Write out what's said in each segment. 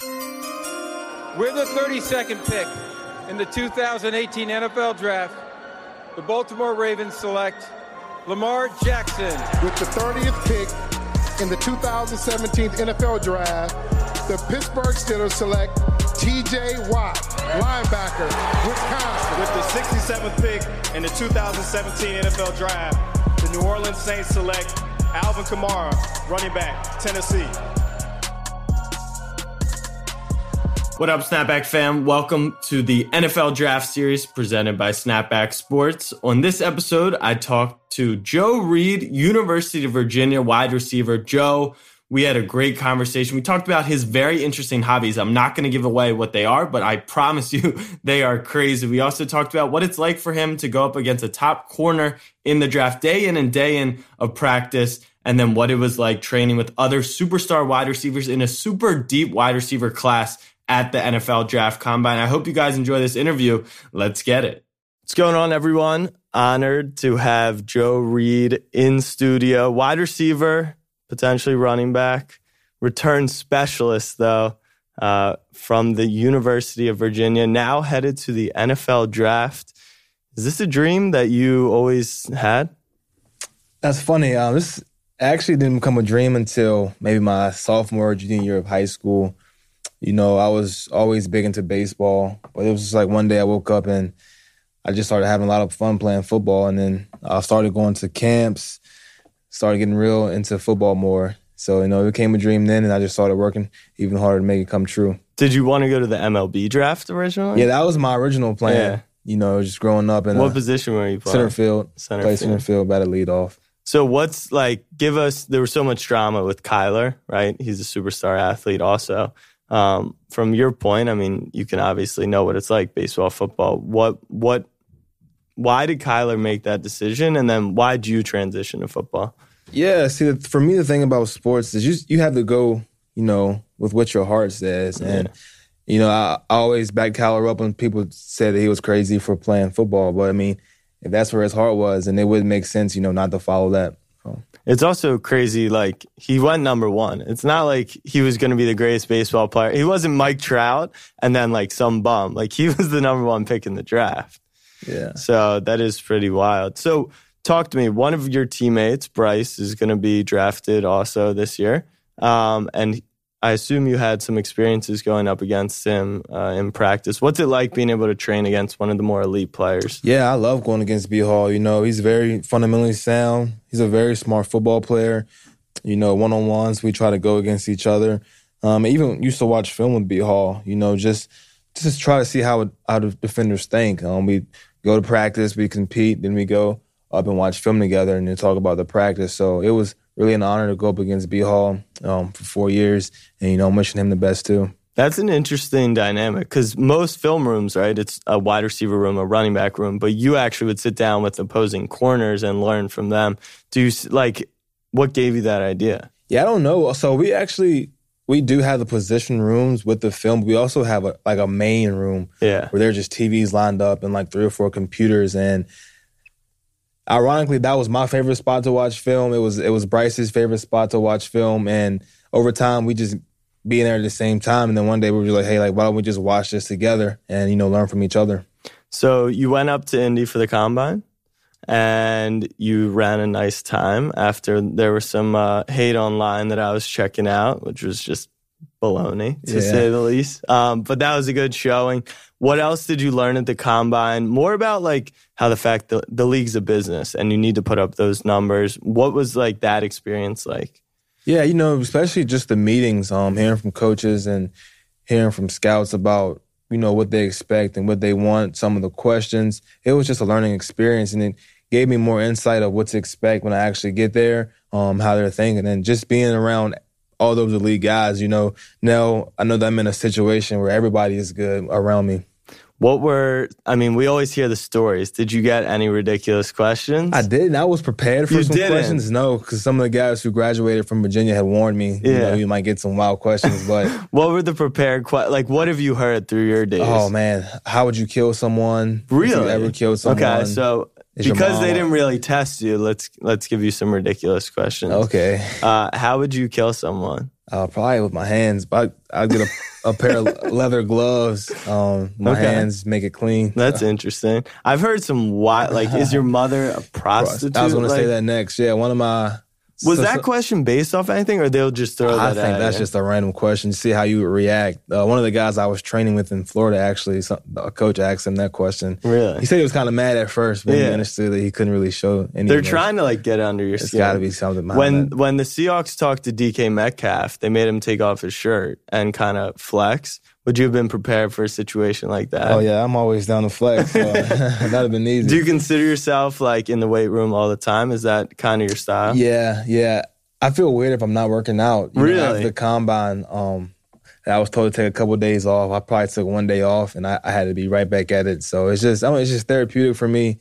We're the 32nd pick in the 2018 NFL Draft. The Baltimore Ravens select Lamar Jackson. With the 30th pick in the 2017 NFL Draft, the Pittsburgh Steelers select TJ Watt, linebacker, Wisconsin. With the 67th pick in the 2017 NFL Draft, the New Orleans Saints select Alvin Kamara, running back, Tennessee. What up, Snapback fam? Welcome to the NFL Draft Series presented by Snapback Sports. On this episode, I talked to Joe Reed, University of Virginia wide receiver. Joe, we had a great conversation. We talked about his very interesting hobbies. I'm not going to give away what they are, but I promise you they are crazy. We also talked about what it's like for him to go up against a top corner in the draft day in and day in of practice and then what it was like training with other superstar wide receivers in a super deep wide receiver class at the NFL Draft Combine. I hope you guys enjoy this interview. Let's get it. What's going on, everyone? Honored to have Joe Reed in studio, wide receiver, potentially running back, return specialist, though, uh, from the University of Virginia, now headed to the NFL Draft. Is this a dream that you always had? That's funny. Um, this actually didn't become a dream until maybe my sophomore, or junior year of high school you know, I was always big into baseball, but it was just like one day I woke up and I just started having a lot of fun playing football. And then I started going to camps, started getting real into football more. So, you know, it became a dream then, and I just started working even harder to make it come true. Did you want to go to the MLB draft originally? Yeah, that was my original plan. Yeah. You know, just growing up. In what position were you playing? Center field. Center play field. center field, batted lead off. So what's like? Give us. There was so much drama with Kyler, right? He's a superstar athlete, also. Um, from your point, I mean, you can obviously know what it's like baseball, football. What, what, why did Kyler make that decision, and then why did you transition to football? Yeah, see, for me, the thing about sports is you you have to go, you know, with what your heart says, and yeah. you know, I, I always back Kyler up when people said that he was crazy for playing football, but I mean, if that's where his heart was, and it wouldn't make sense, you know, not to follow that. It's also crazy. Like he went number one. It's not like he was going to be the greatest baseball player. He wasn't Mike Trout and then like some bum. Like he was the number one pick in the draft. Yeah. So that is pretty wild. So talk to me. One of your teammates, Bryce, is going to be drafted also this year. Um, and I assume you had some experiences going up against him uh, in practice. What's it like being able to train against one of the more elite players? Yeah, I love going against B Hall. You know, he's very fundamentally sound. He's a very smart football player. You know, one on ones, we try to go against each other. Um, even used to watch film with B Hall. You know, just just try to see how how the defenders think. Um, we go to practice, we compete, then we go up and watch film together and then talk about the practice. So it was really an honor to go up against B Hall um, for four years, and you know, wishing him the best too. That's an interesting dynamic because most film rooms, right? It's a wide receiver room, a running back room, but you actually would sit down with opposing corners and learn from them. Do you like what gave you that idea? Yeah, I don't know. So we actually we do have the position rooms with the film. we also have a like a main room, yeah, where there's just TVs lined up and like three or four computers and ironically, that was my favorite spot to watch film. It was it was Bryce's favorite spot to watch film, and over time we just being there at the same time. And then one day we were like, hey, like why don't we just watch this together and you know learn from each other? So you went up to Indy for the combine, and you ran a nice time. After there was some uh, hate online that I was checking out, which was just baloney to yeah. say the least. Um, but that was a good showing. What else did you learn at the combine? More about like how the fact that the league's a business and you need to put up those numbers. What was like that experience like? Yeah, you know, especially just the meetings, um, hearing from coaches and hearing from scouts about you know what they expect and what they want. Some of the questions. It was just a learning experience, and it gave me more insight of what to expect when I actually get there, um, how they're thinking, and just being around all those elite guys. You know, now I know that I'm in a situation where everybody is good around me. What were, I mean, we always hear the stories. Did you get any ridiculous questions? I didn't. I was prepared for You some didn't? questions. No, because some of the guys who graduated from Virginia had warned me. You Yeah. know, you might get some wild questions, but what were the prepared questions? Like, what have you heard through your days? oh man, how would you kill someone? Really? you ever killed someone? Okay, so because they didn't really test you, let's let's give you some ridiculous questions. okay, Uh, how would you kill someone? uh, probably with my hands, but I, I'd get a, a pair of leather gloves. Um, my Okay. hands make it clean. That's interesting. I've heard some wild. Like, is your mother a prostitute? I was going to say that next. Yeah, one of my Was so- that so- question based off anything, or they'll just throw I that? think at that's you? just a random question. To see how you would react. Uh, one of the guys I was training with in Florida, actually, some, a coach asked him that question. Really? He said he was kind of mad at first, but Yeah. he understood that he couldn't really show any. They're trying to like get under your It's skin. got to be something when that. when the Seahawks talked to DK Metcalf, they made him take off his shirt and kind of flex. Would you have been prepared for a situation like that? Oh yeah, I'm always down to flex. So that'd have been easy. Do you consider yourself like in the weight room all the time? Is that kind of your style? Yeah, yeah. I feel weird if I'm not working out. You know, Really? after the combine, um, I was told to take a couple of days off. I probably took one day off, and I, I had to be right back at it. So it's just, I mean, it's just therapeutic for me.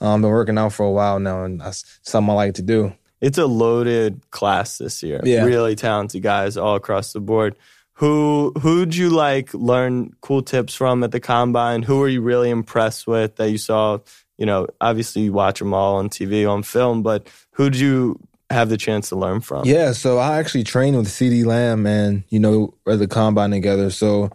Um, I've been working out for a while now, and that's something I like to do. It's a loaded class this year. Yeah. Really talented guys all across the board. Who who'd you like learn cool tips from at the combine? Who were you really impressed with that you saw? You know, obviously you watch them all on TV, on film, but who'd you have the chance to learn from? Yeah, so I actually trained with CeeDee Lamb and, you know, at the combine together. So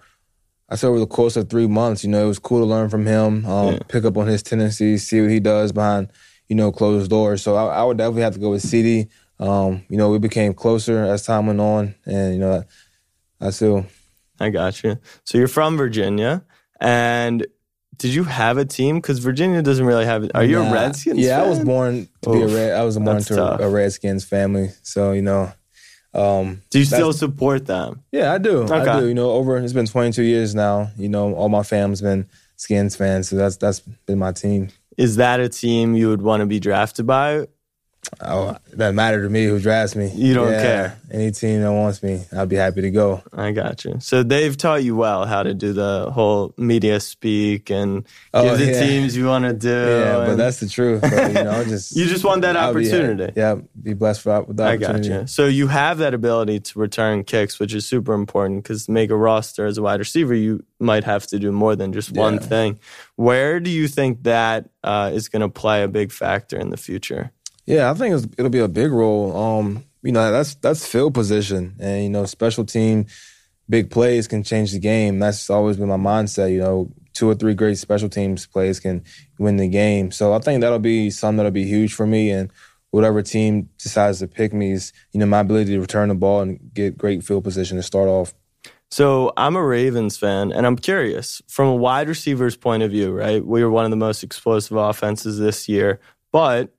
I said over the course of three months, you know, it was cool to learn from him, um, Yeah. pick up on his tendencies, see what he does behind, you know, closed doors. So I, I would definitely have to go with CeeDee. Um, you know, we became closer as time went on, and you know, I see. I got you. So you're from Virginia, and did you have a team? Because Virginia doesn't really have. Are you Nah. a Redskins? Yeah, I was born to be a red. I was born to tough. a, a Redskins family, so you know. Um, Do you still support them? Yeah, I do. Okay. I do. You know, over it's been 22 years now. You know, all my family's been Skins fans, so that's that's been my team. Is that a team you would want to be drafted by? Oh, doesn't matter to me who drafts me. You don't care. Any team that wants me, I'll be happy to go. I got you. So they've taught you well how to do the whole media speak and Oh, give the yeah. teams you want to do. Yeah, but that's the truth. So, you know, just You just want that I'll be- opportunity. yeah, be blessed for with the I got opportunity. you. So you have that ability to return kicks, which is super important because to make a roster as a wide receiver, you might have to do more than just one Yeah. thing. Where do you think that uh, is going to play a big factor in the future? Yeah, I think it'll be a big role. Um, you know, that's that's field position, and you know, special team, big plays can change the game. That's always been my mindset. You know, two or three great special teams plays can win the game. So I think that'll be something that'll be huge for me, and whatever team decides to pick me is, you know, my ability to return the ball and get great field position to start off. So I'm a Ravens fan, and I'm curious from a wide receiver's point of view, right? We were one of the most explosive offenses this year, but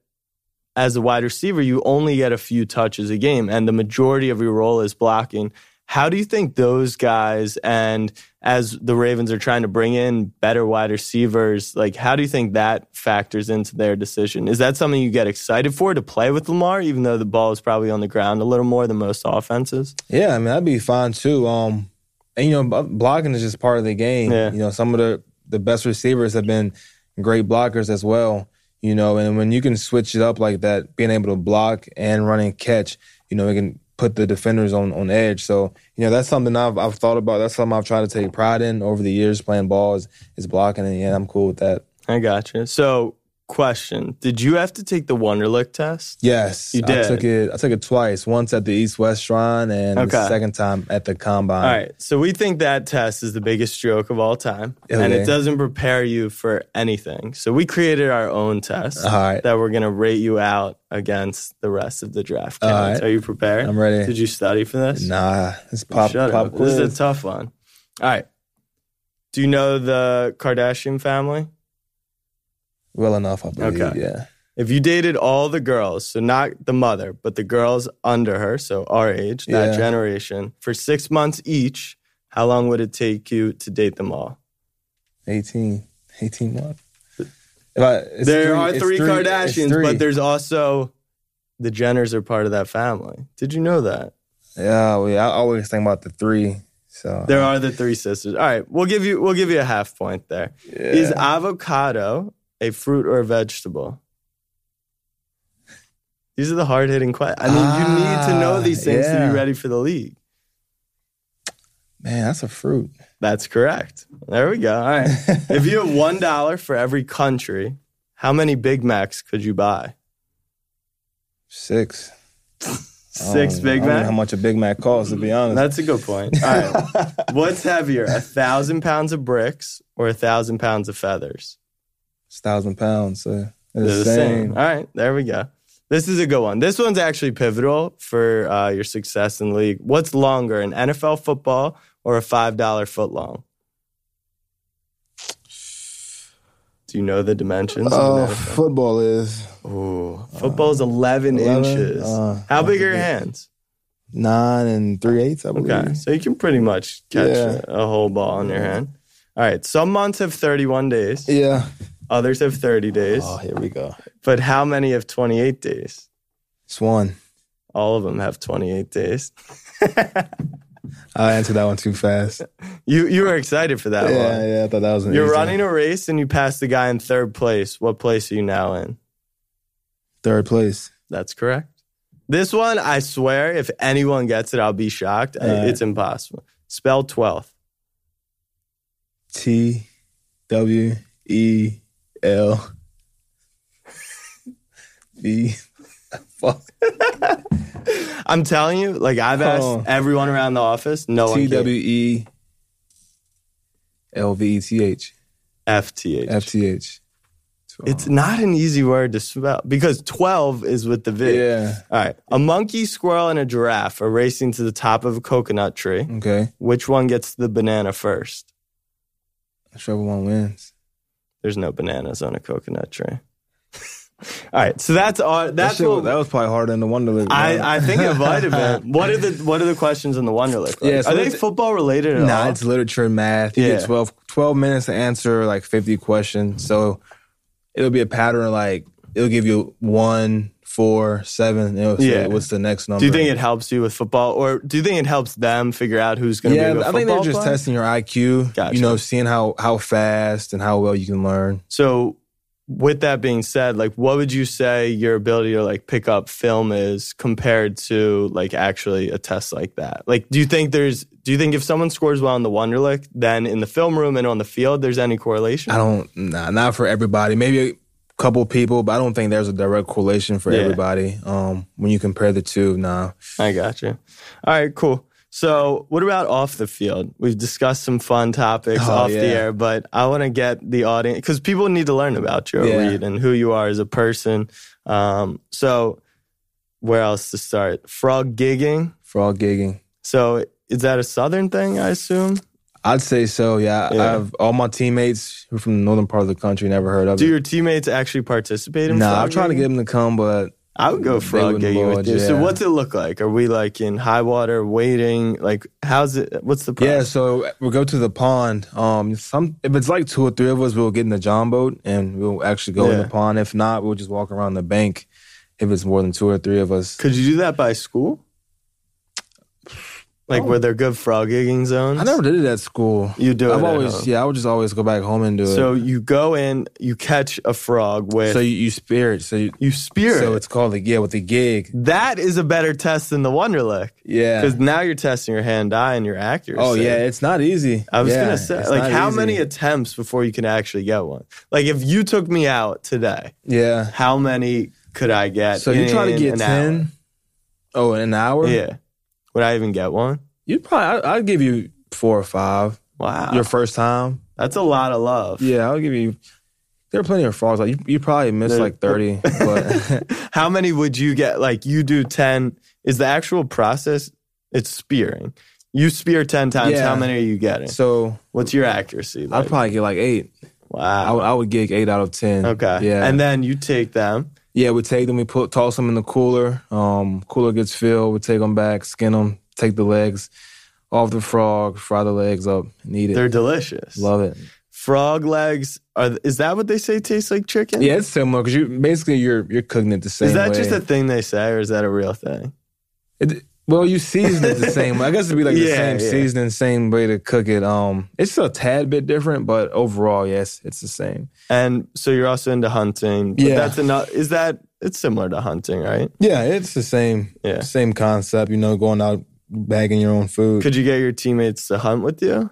as a wide receiver, you only get a few touches a game, and the majority of your role is blocking. How do you think those guys, and as the Ravens are trying to bring in better wide receivers, like how do you think that factors into their decision? Is that something you get excited for to play with Lamar, even though the ball is probably on the ground a little more than most offenses? Yeah, I mean that'd be fine too. Um, and you know, blocking is just part of the game. Yeah. You know, some of the the best receivers have been great blockers as well. You know, and when you can switch it up like that, being able to block and run and catch, you know, it can put the defenders on on edge. So you know, that's something I've I've thought about. That's something I've tried to take pride in over the years playing ball is, is blocking, and yeah, I'm cool with that. I gotcha. So, question: Did you have to take the Wonderlic test? Yes, You did. I took it. I took it twice. Once at the East West Shrine, and Okay. the second time at the Combine. All right. So we think that test is the biggest joke of all time, oh, and it doesn't prepare you for anything. So we created our own test All right. that we're gonna rate you out against the rest of the draft All candidates. right. Are you prepared? I'm ready. Did you study for this? Nah, it's pop Shut pop up. quiz. This is a tough one. All right. Do you know the Kardashian family? Well enough, I believe. Okay. Yeah. If you dated all the girls, so not the mother, but the girls under her, so our age, that Yeah. generation, for six months each, how long would it take you to date them all? 18, 18 months. If I, it's there three- are it's three, it's Kardashians, three. but there's also the Jenners are part of that family. Did you know that? Yeah, oh, we, I always think about the three. So There are the three sisters. All right, we'll give you we'll give you a half point there. Is avocado a fruit or a vegetable? These are the hard hitting questions. I mean, you need to know Ah, these things to be ready for the league. man, that's a fruit. That's correct. There we go. All right. if you had one dollar for every country, how many Big Macs could you buy? Six. Six Um, Big I don't know Macs. how much a Big Mac costs, to be honest. That's a good point. All right. What's heavier, a thousand pounds of bricks or a thousand pounds of feathers? It's thousand pounds. So it's the the same. same. All right, there we go. This is a good one. This one's actually pivotal for uh, your success in the league. What's longer, an NFL football or a five dollar foot long? Do you know the dimensions? Oh, of an football is Ooh, football's 11, 11? inches. Uh, How big are your hands? nine and three eighths, I believe. Okay, so you can pretty much catch Yeah. a, a whole ball in your hand. All right, some months have 31 days, Yeah. Others have 30 days, Oh, here we go. but how many have 28 days? It's one. All of them have 28 days. I answered that one too fast. You you were excited for that yeah, one. yeah. Yeah, I thought that was an You're easy running a race and you pass the guy in third place. What place are you now in? third place. That's correct. This one, I swear, if anyone gets it, I'll be shocked. I- Alright. It's impossible. Spell 12th. T W E L V. Fuck. I'm telling you, like I've asked Oh. everyone around the office, no one T. W E L V E T H FTH. F T H. It's not an easy word to spell because 12 is with the V. Yeah. All right. A monkey, squirrel, and a giraffe are racing to the top of a coconut tree. Okay. Which one gets the banana first? Whichever one wins. There's no bananas on a coconut tree. All right. So that's all. That, That's shit, what that was probably harder than the Wonderlic. I, I think it might have been. What are the What are the questions in the Wonderlic? Like? Yeah, so are they football related at Nah, all? it's literature, and math. You Yeah. get 12, 12 minutes to answer like 50 questions. So it'll be a pattern like it'll give you one, four, seven. and It'll Yeah. what's the next number? do you think it helps you with football, or do you think it helps them figure out who's going to Yeah, be good I think they're just player? testing your IQ. Gotcha. You know, seeing how how fast and how well you can learn. So, with that being said, like, what would you say your ability to like pick up film is compared to like actually a test like that? Like, do you think there's, do you think if someone scores well in the Wonderlic, then in the film room and on the field, there's any correlation? I don't, nah, not for everybody. Maybe couple people, but I don't think there's a direct correlation for Yeah. everybody. Um, when you compare the two, nah. I got you. All right, cool. So, what about off the field? We've discussed some fun topics Oh, off the air, but I want to get the audience because people need to learn about Joe Yeah. Reed and who you are as a person. Um, so, where else to start? Frog gigging. Frog gigging. So, is that a Southern thing? I assume. I'd say so. Yeah, Yeah. I have all my teammates who are from the northern part of the country never heard of Do it. your teammates actually participate in? Nah, frog I'm trying to get them to come, but I would go frog with you. So, what's it look like? Are we like in high water, waiting? Like, how's it? What's the Yeah, so we'll go to the pond. Um, some if it's like two or three of us, we'll get in the john boat and we'll actually go in the pond. If not, we'll just walk around the bank. If it's more than two or three of us, Could you do that by school? Like, oh. were there good frog gigging zones? Oh. I never did it at school. You do I've it at always, yeah, I would just always go back home and do it. So you go in, you catch a frog with, So you, you, you spear it. So you, spear it. so it's called the yeah with the gig. That is a better test than the Wonderlic. Yeah. Because now you're testing your hand-eye and your accuracy. Oh yeah, it's not easy. I was Yeah, gonna say, like, how easy. many attempts before you can actually get one? Like, if you took me out today, Yeah. how many could I get? So you try to get ten. Oh, in an hour? Hour? Yeah. Would I even get one? You'd probably. I, I'd give you four or five. Wow. Your first time. That's a lot of love. Yeah, I'll give you. There are plenty of frogs. Like you, you probably miss There- like thirty, but How many would you get? Like you do 10. Is the actual process, it's spearing. You spear 10 times. Yeah. How many are you getting? so What's your accuracy? Like? I'd probably get like eight. Wow. I would gig eight out of ten. Okay. Yeah. And then you take them. Yeah, we take them. We put toss them in the cooler. Um, cooler gets filled. We take them back, skin them, take the legs off the frog, fry the legs up, and eat it. They're delicious. Love it. Frog legs. Are is that what they say tastes like chicken? Yeah, it's similar because you basically you're you're cooking it the same Is that way. just a thing they say, or is that a real thing? It, Well, you season it the same. I guess it'd be like the Yeah, same yeah. seasoning, same way to cook it. Um, it's a tad bit different, but overall, yes, it's the same. And so you're also into hunting. But Yeah. That's enough. Is that it's similar to hunting, right? Yeah, it's the same. Yeah. same concept. You know, going out bagging your own food. Could you get your teammates to hunt with you?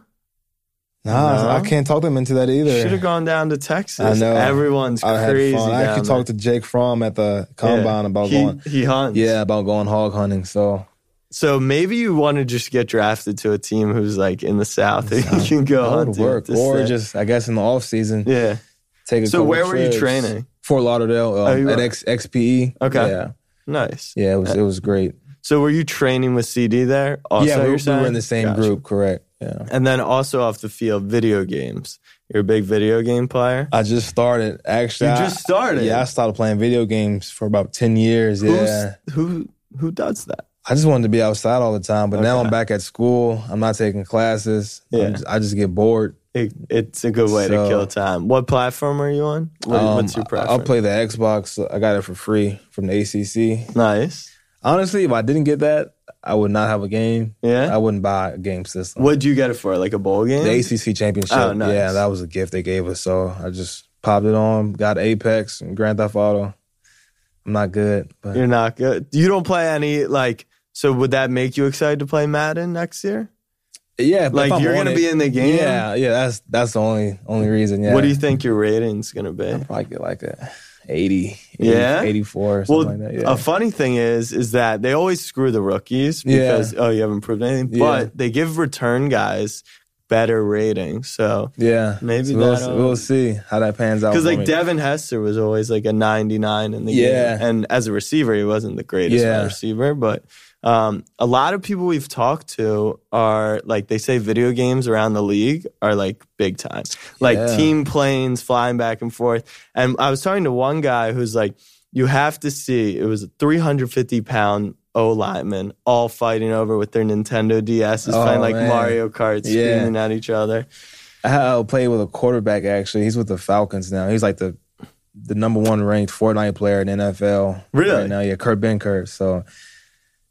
nah, No? I can't talk them into that either. Should have gone down to Texas. I know. Everyone's I crazy. I actually there. talked to Jake Fromm at the combine Yeah. about he, going. He hunts. Yeah, about going hog hunting. So So maybe you want to just get drafted to a team who's like in the South. and you can go hunting. work, or just I guess in the off season, yeah. take a. So where were you training? Fort Lauderdale Oh, um, you at X, XPE. Okay. Yeah, Nice. yeah, it was it was great. So were you training with CeeDee there? Also, yeah, we, we were in the same Gotcha. group. Correct. Yeah. And then also off the field, video games. You're a big video game player. I just started. Actually, You I- just started? Yeah, I started playing video games for about ten years. Yeah, who who does that? I just wanted to be outside all the time, but now I'm back at school. I'm not taking classes. Yeah. just- I just get bored. It, it's a good way to kill time. What platform are you on? What, Um, what's your preference? I'll play the Xbox. I got it for free from the ACC. Nice. Honestly, if I didn't get that, I would not have a game. Yeah? I wouldn't buy a game system. What'd you get it for? Like a bowl game? The ACC championship. Oh, nice. Yeah, that was a gift they gave us. So I just popped it on, got Apex and Grand Theft Auto. I'm not good, but You're not good. You don't play any like. So would that make you excited to play Madden next year? yeah, Like you're gonna it- be in the game. Yeah, yeah. That's that's the only only reason. Yeah. What do you think your rating's gonna be? I Probably get like a 80, 80 Yeah? 84 or Well, like that. Yeah. a funny thing is, is that they always screw the rookies Yeah. because oh, you haven't proved anything. Yeah. But they give return guys better ratings. So yeah, maybe So we'll, uh, we'll see how that pans out. because like me. Devin Hester was always like a 99 in the Yeah. game, and as a receiver, he wasn't the greatest Yeah. receiver, but. Um, a lot of people we've talked to are like they say video games around the league are like big time, like Yeah. team planes flying back and forth. And I was talking to one guy who's like, you have to see it was a 350 pound O lineman all fighting over with their Nintendo DSs, Oh, playing like man. Mario Kart, Yeah. screaming at each other. I played with a quarterback actually. He's with the Falcons now. He's like the the number one ranked Fortnite player in NFL Really? right now. Yeah, Kurt Benkert. So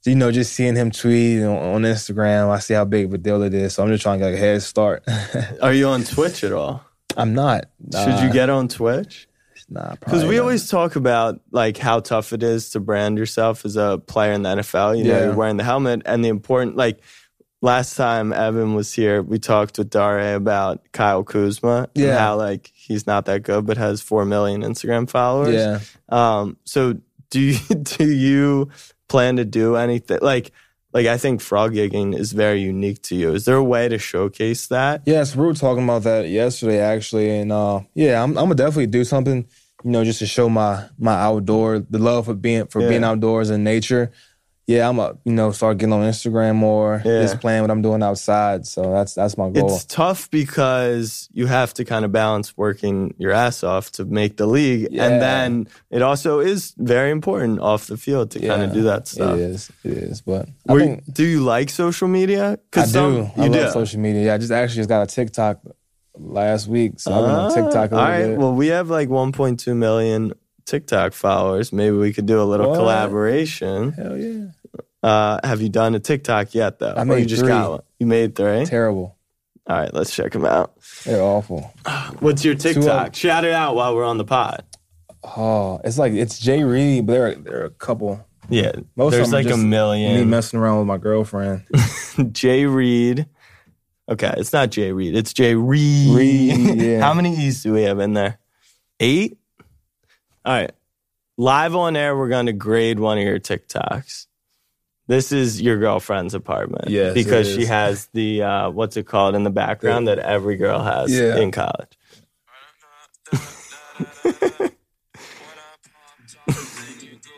you know, just seeing him tweet on, on Instagram, I see how big of a deal it is. So I'm just trying to get a head start. Are you on Twitch at all? I'm not. Should you get on Twitch? Nah, Because we not. always talk about like how tough it is to brand yourself as a player in the NFL. You know, Yeah. you're wearing the helmet and the important like last time Evan was here, we talked with Dare about Kyle Kuzma and Yeah. how like he's not that good but has four million Instagram followers. Yeah. Um, so do you do you plan to do anything like like I think frog gigging is very unique to you. Is there a way to showcase that? Yes, we were talking about that yesterday actually, and uh, yeah, I'm, I'm gonna definitely do something, you know, just to show my my outdoor, the love for being for Yeah. being outdoors and nature. Yeah, I'm a you know start getting on Instagram more, Yeah. just playing what I'm doing outside. So that's that's my goal. It's tough because you have to kind of balance working your ass off to make the league. Yeah. And then it also is very important off the field to kind of do that stuff. It is, it is. But Were- think do you like social media? I some- do. I You love social media. Yeah, I just actually just got a TikTok last week, so I've been on TikTok a Ah, all little right. bit. Well, we have like 1.2 million TikTok followers. Maybe we could do a little What? collaboration. Hell yeah, Uh, have you done a TikTok yet, though? I Or made you just three. got one. You made three. terrible. All right, let's check them out. They're awful. What's your TikTok? Shout it out while we're on the pod. Oh, it's like it's Jay Reed, but there are, there are a couple. Yeah, Most there's of them are like a million. Me messing around with my girlfriend. Jay Reed. Okay, it's not Jay Reed. It's Jay Reed. Reed, yeah. How many E's do we have in there? Eight? All right. Live on air, we're going to grade one of your TikToks. This is your girlfriend's apartment. Yes, Because she has the, uh, what's it called in the background that every girl has Yeah. in college.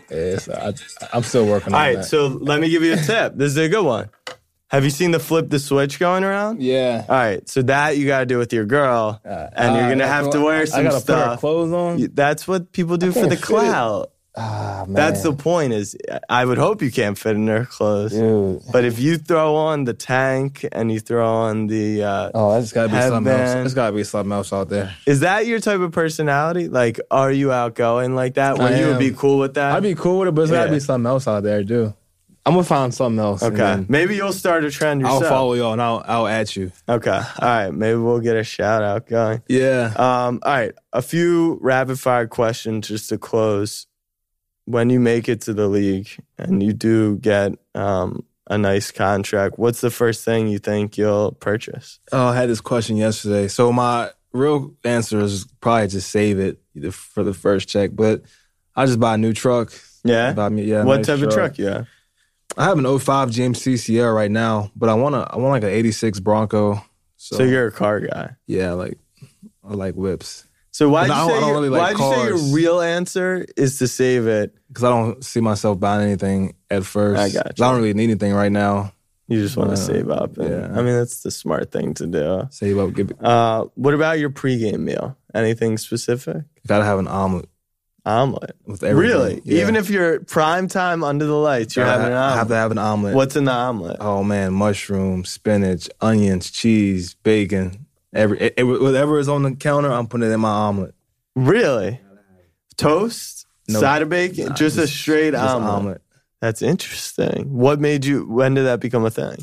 Yes, I, I'm still working All right, that. so let me give you a tip. This is a good one. Have you seen the flip the switch going around? yeah, All right, so that you got to do with your girl, and you're Uh, gonna I have gotta- to wear I some gotta put her stuff. clothes on. That's what people do for the clout. ah, man. That's the point. Is I would hope you can't fit in her clothes, dude. but if you throw on the tank and you throw on the, uh, Oh, that's gotta be something else. It's gotta be something else out there. is that your type of personality? Like, are you outgoing like that? Where you would be cool with that? I'd be cool with it, but it's gotta be something else out there, too. I'm gonna find something else. Okay. then Maybe you'll start a trend I'll follow y'all and I'll I'll add you. Okay. All right. Maybe we'll get a shout out going. Yeah. Um, all right. A few rapid fire questions just to close. When you make it to the league and you do get um, a nice contract, what's the first thing you think you'll purchase? Oh, I had this question yesterday. So my real answer is probably just save it for the first check, but I just buy a new truck. Yeah. Buy me, yeah. what nice type of truck you have? I have an 05 GMC Sierra right now, but I want to I want like an 86 Bronco. So, So you're a car guy. yeah, like I like whips So why'd you don't- say, I don't your, really like why'd you say your real answer is to save it? because I don't see myself buying anything at first. I got 'Cause I don't really need anything right now. You just want to Uh, save up. And, yeah. I mean, that's the smart thing to do. Save up, give it, Uh, what about your pregame meal? Anything specific? You gotta have an omelet Omelet. with everything. Really? Yeah. Even if you're prime time under the lights, you're Gotta having an omelet. have to have an omelet. What's in the omelet? Oh man, mushrooms, spinach, onions, cheese, bacon, every it, it- whatever is on the counter, I'm putting it in my omelet. Really? Toast? No. Side of bacon? Nah, just, a straight just omelet. omelet. That's interesting. What made you? When did that become a thing?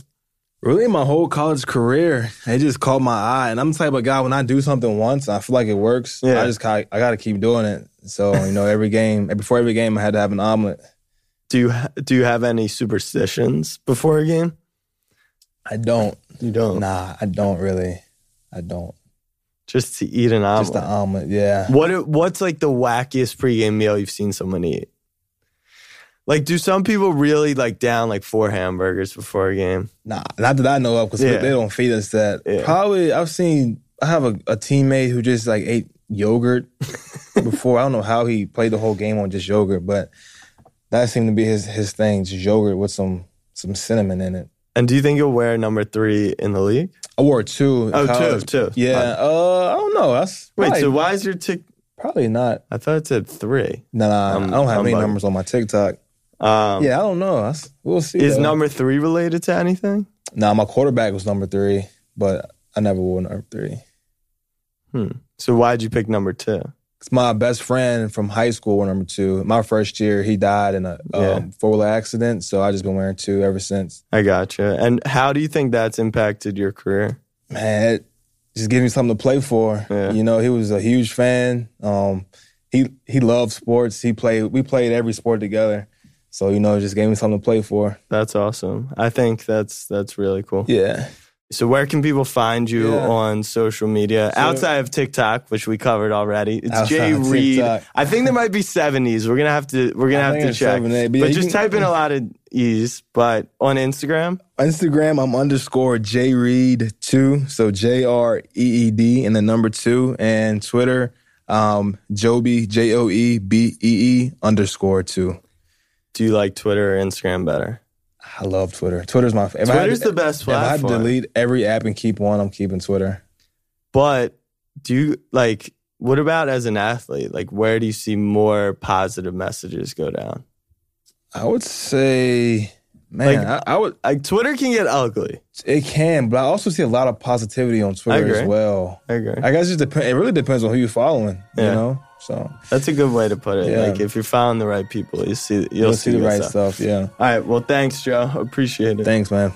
Really, my whole college career, it just caught my eye, and I'm the type of guy when I do something once, I feel like it works. Yeah. I just I got to keep doing it. So you know, every game, before every game, I had to have an omelet. Do you do you have any superstitions before a game? I don't. You don't. Nah, I don't really. I don't. Just to eat an omelet. Just the omelet, yeah. What what's like the wackiest pregame meal you've seen someone eat? Like, do some people really like down like four hamburgers before a game? Nah, not that I know of, because Yeah. they don't feed us that. Yeah. Probably, I've seen. I have a, a teammate who just like ate yogurt before. I don't know how he played the whole game on just yogurt, but that seemed to be his his thing, just yogurt with some some cinnamon in it. And do you think you'll wear number three in the league? I wore two. in Oh, two, college. two. Yeah. Uh, I don't know. That's Wait, probably, so why is your tick? probably not. I thought it said three. Nah, nah I'm- I don't have I'm any bugging. numbers on my TikTok. Um, Yeah, I don't know. We'll see. Is though. number three related to anything? Nah, my quarterback was number three, but I never wore number three. Hmm. So why'd you pick number two? It's my best friend from high school wore number two. My first year, he died in a Yeah. um, four wheeler accident, so I just been wearing two ever since. I gotcha. And how do you think that's impacted your career? Man, it just gives me something to play for. Yeah. You know, he was a huge fan. Um, he he loved sports. He played. We played every sport together. So you know, just gave me something to play for. That's awesome. I think that's that's really cool. Yeah. So where can people find you Yeah. on social media outside of TikTok, which we covered already? It's Outside Jay Reed. TikTok. I think there might be seventies. We're gonna have to we're gonna I have to check. but but yeah, just can- type in a lot of E's. But on Instagram, Instagram, I'm underscore J Reed two, so J R E E D and the number two, and Twitter, um, Joby J O E B E E underscore two. Do you like Twitter or Instagram better? I love Twitter. Twitter's my favorite. Twitter's the best If I to delete every app and keep one, I'm keeping Twitter. But do you like what about as an athlete? Like where do you see more positive messages go down? I would say, man, Like- I, I would. Like Twitter can get ugly. It can, but I also see a lot of positivity on Twitter as well. I agree. I guess it depends. It really depends on who you're following. Yeah. You know, so That's a good way to put it. Yeah. Like if you're following the right people, you see you'll, you'll, see the good right stuff. Yeah. All right. Well, thanks, Joe. Appreciate it. Thanks, man.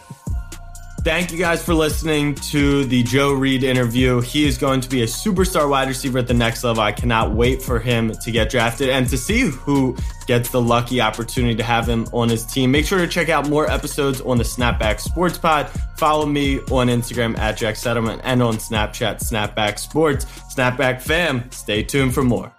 Thank you guys for listening to the Joe Reed interview. He is going to be a superstar wide receiver at the next level. I cannot wait for him to get drafted and to see who gets the lucky opportunity to have him on his team. Make sure to check out more episodes on the Snapback Sports Pod. Follow me on Instagram at Jack Settleman and on Snapchat, Snapback Sports. Snapback fam, stay tuned for more.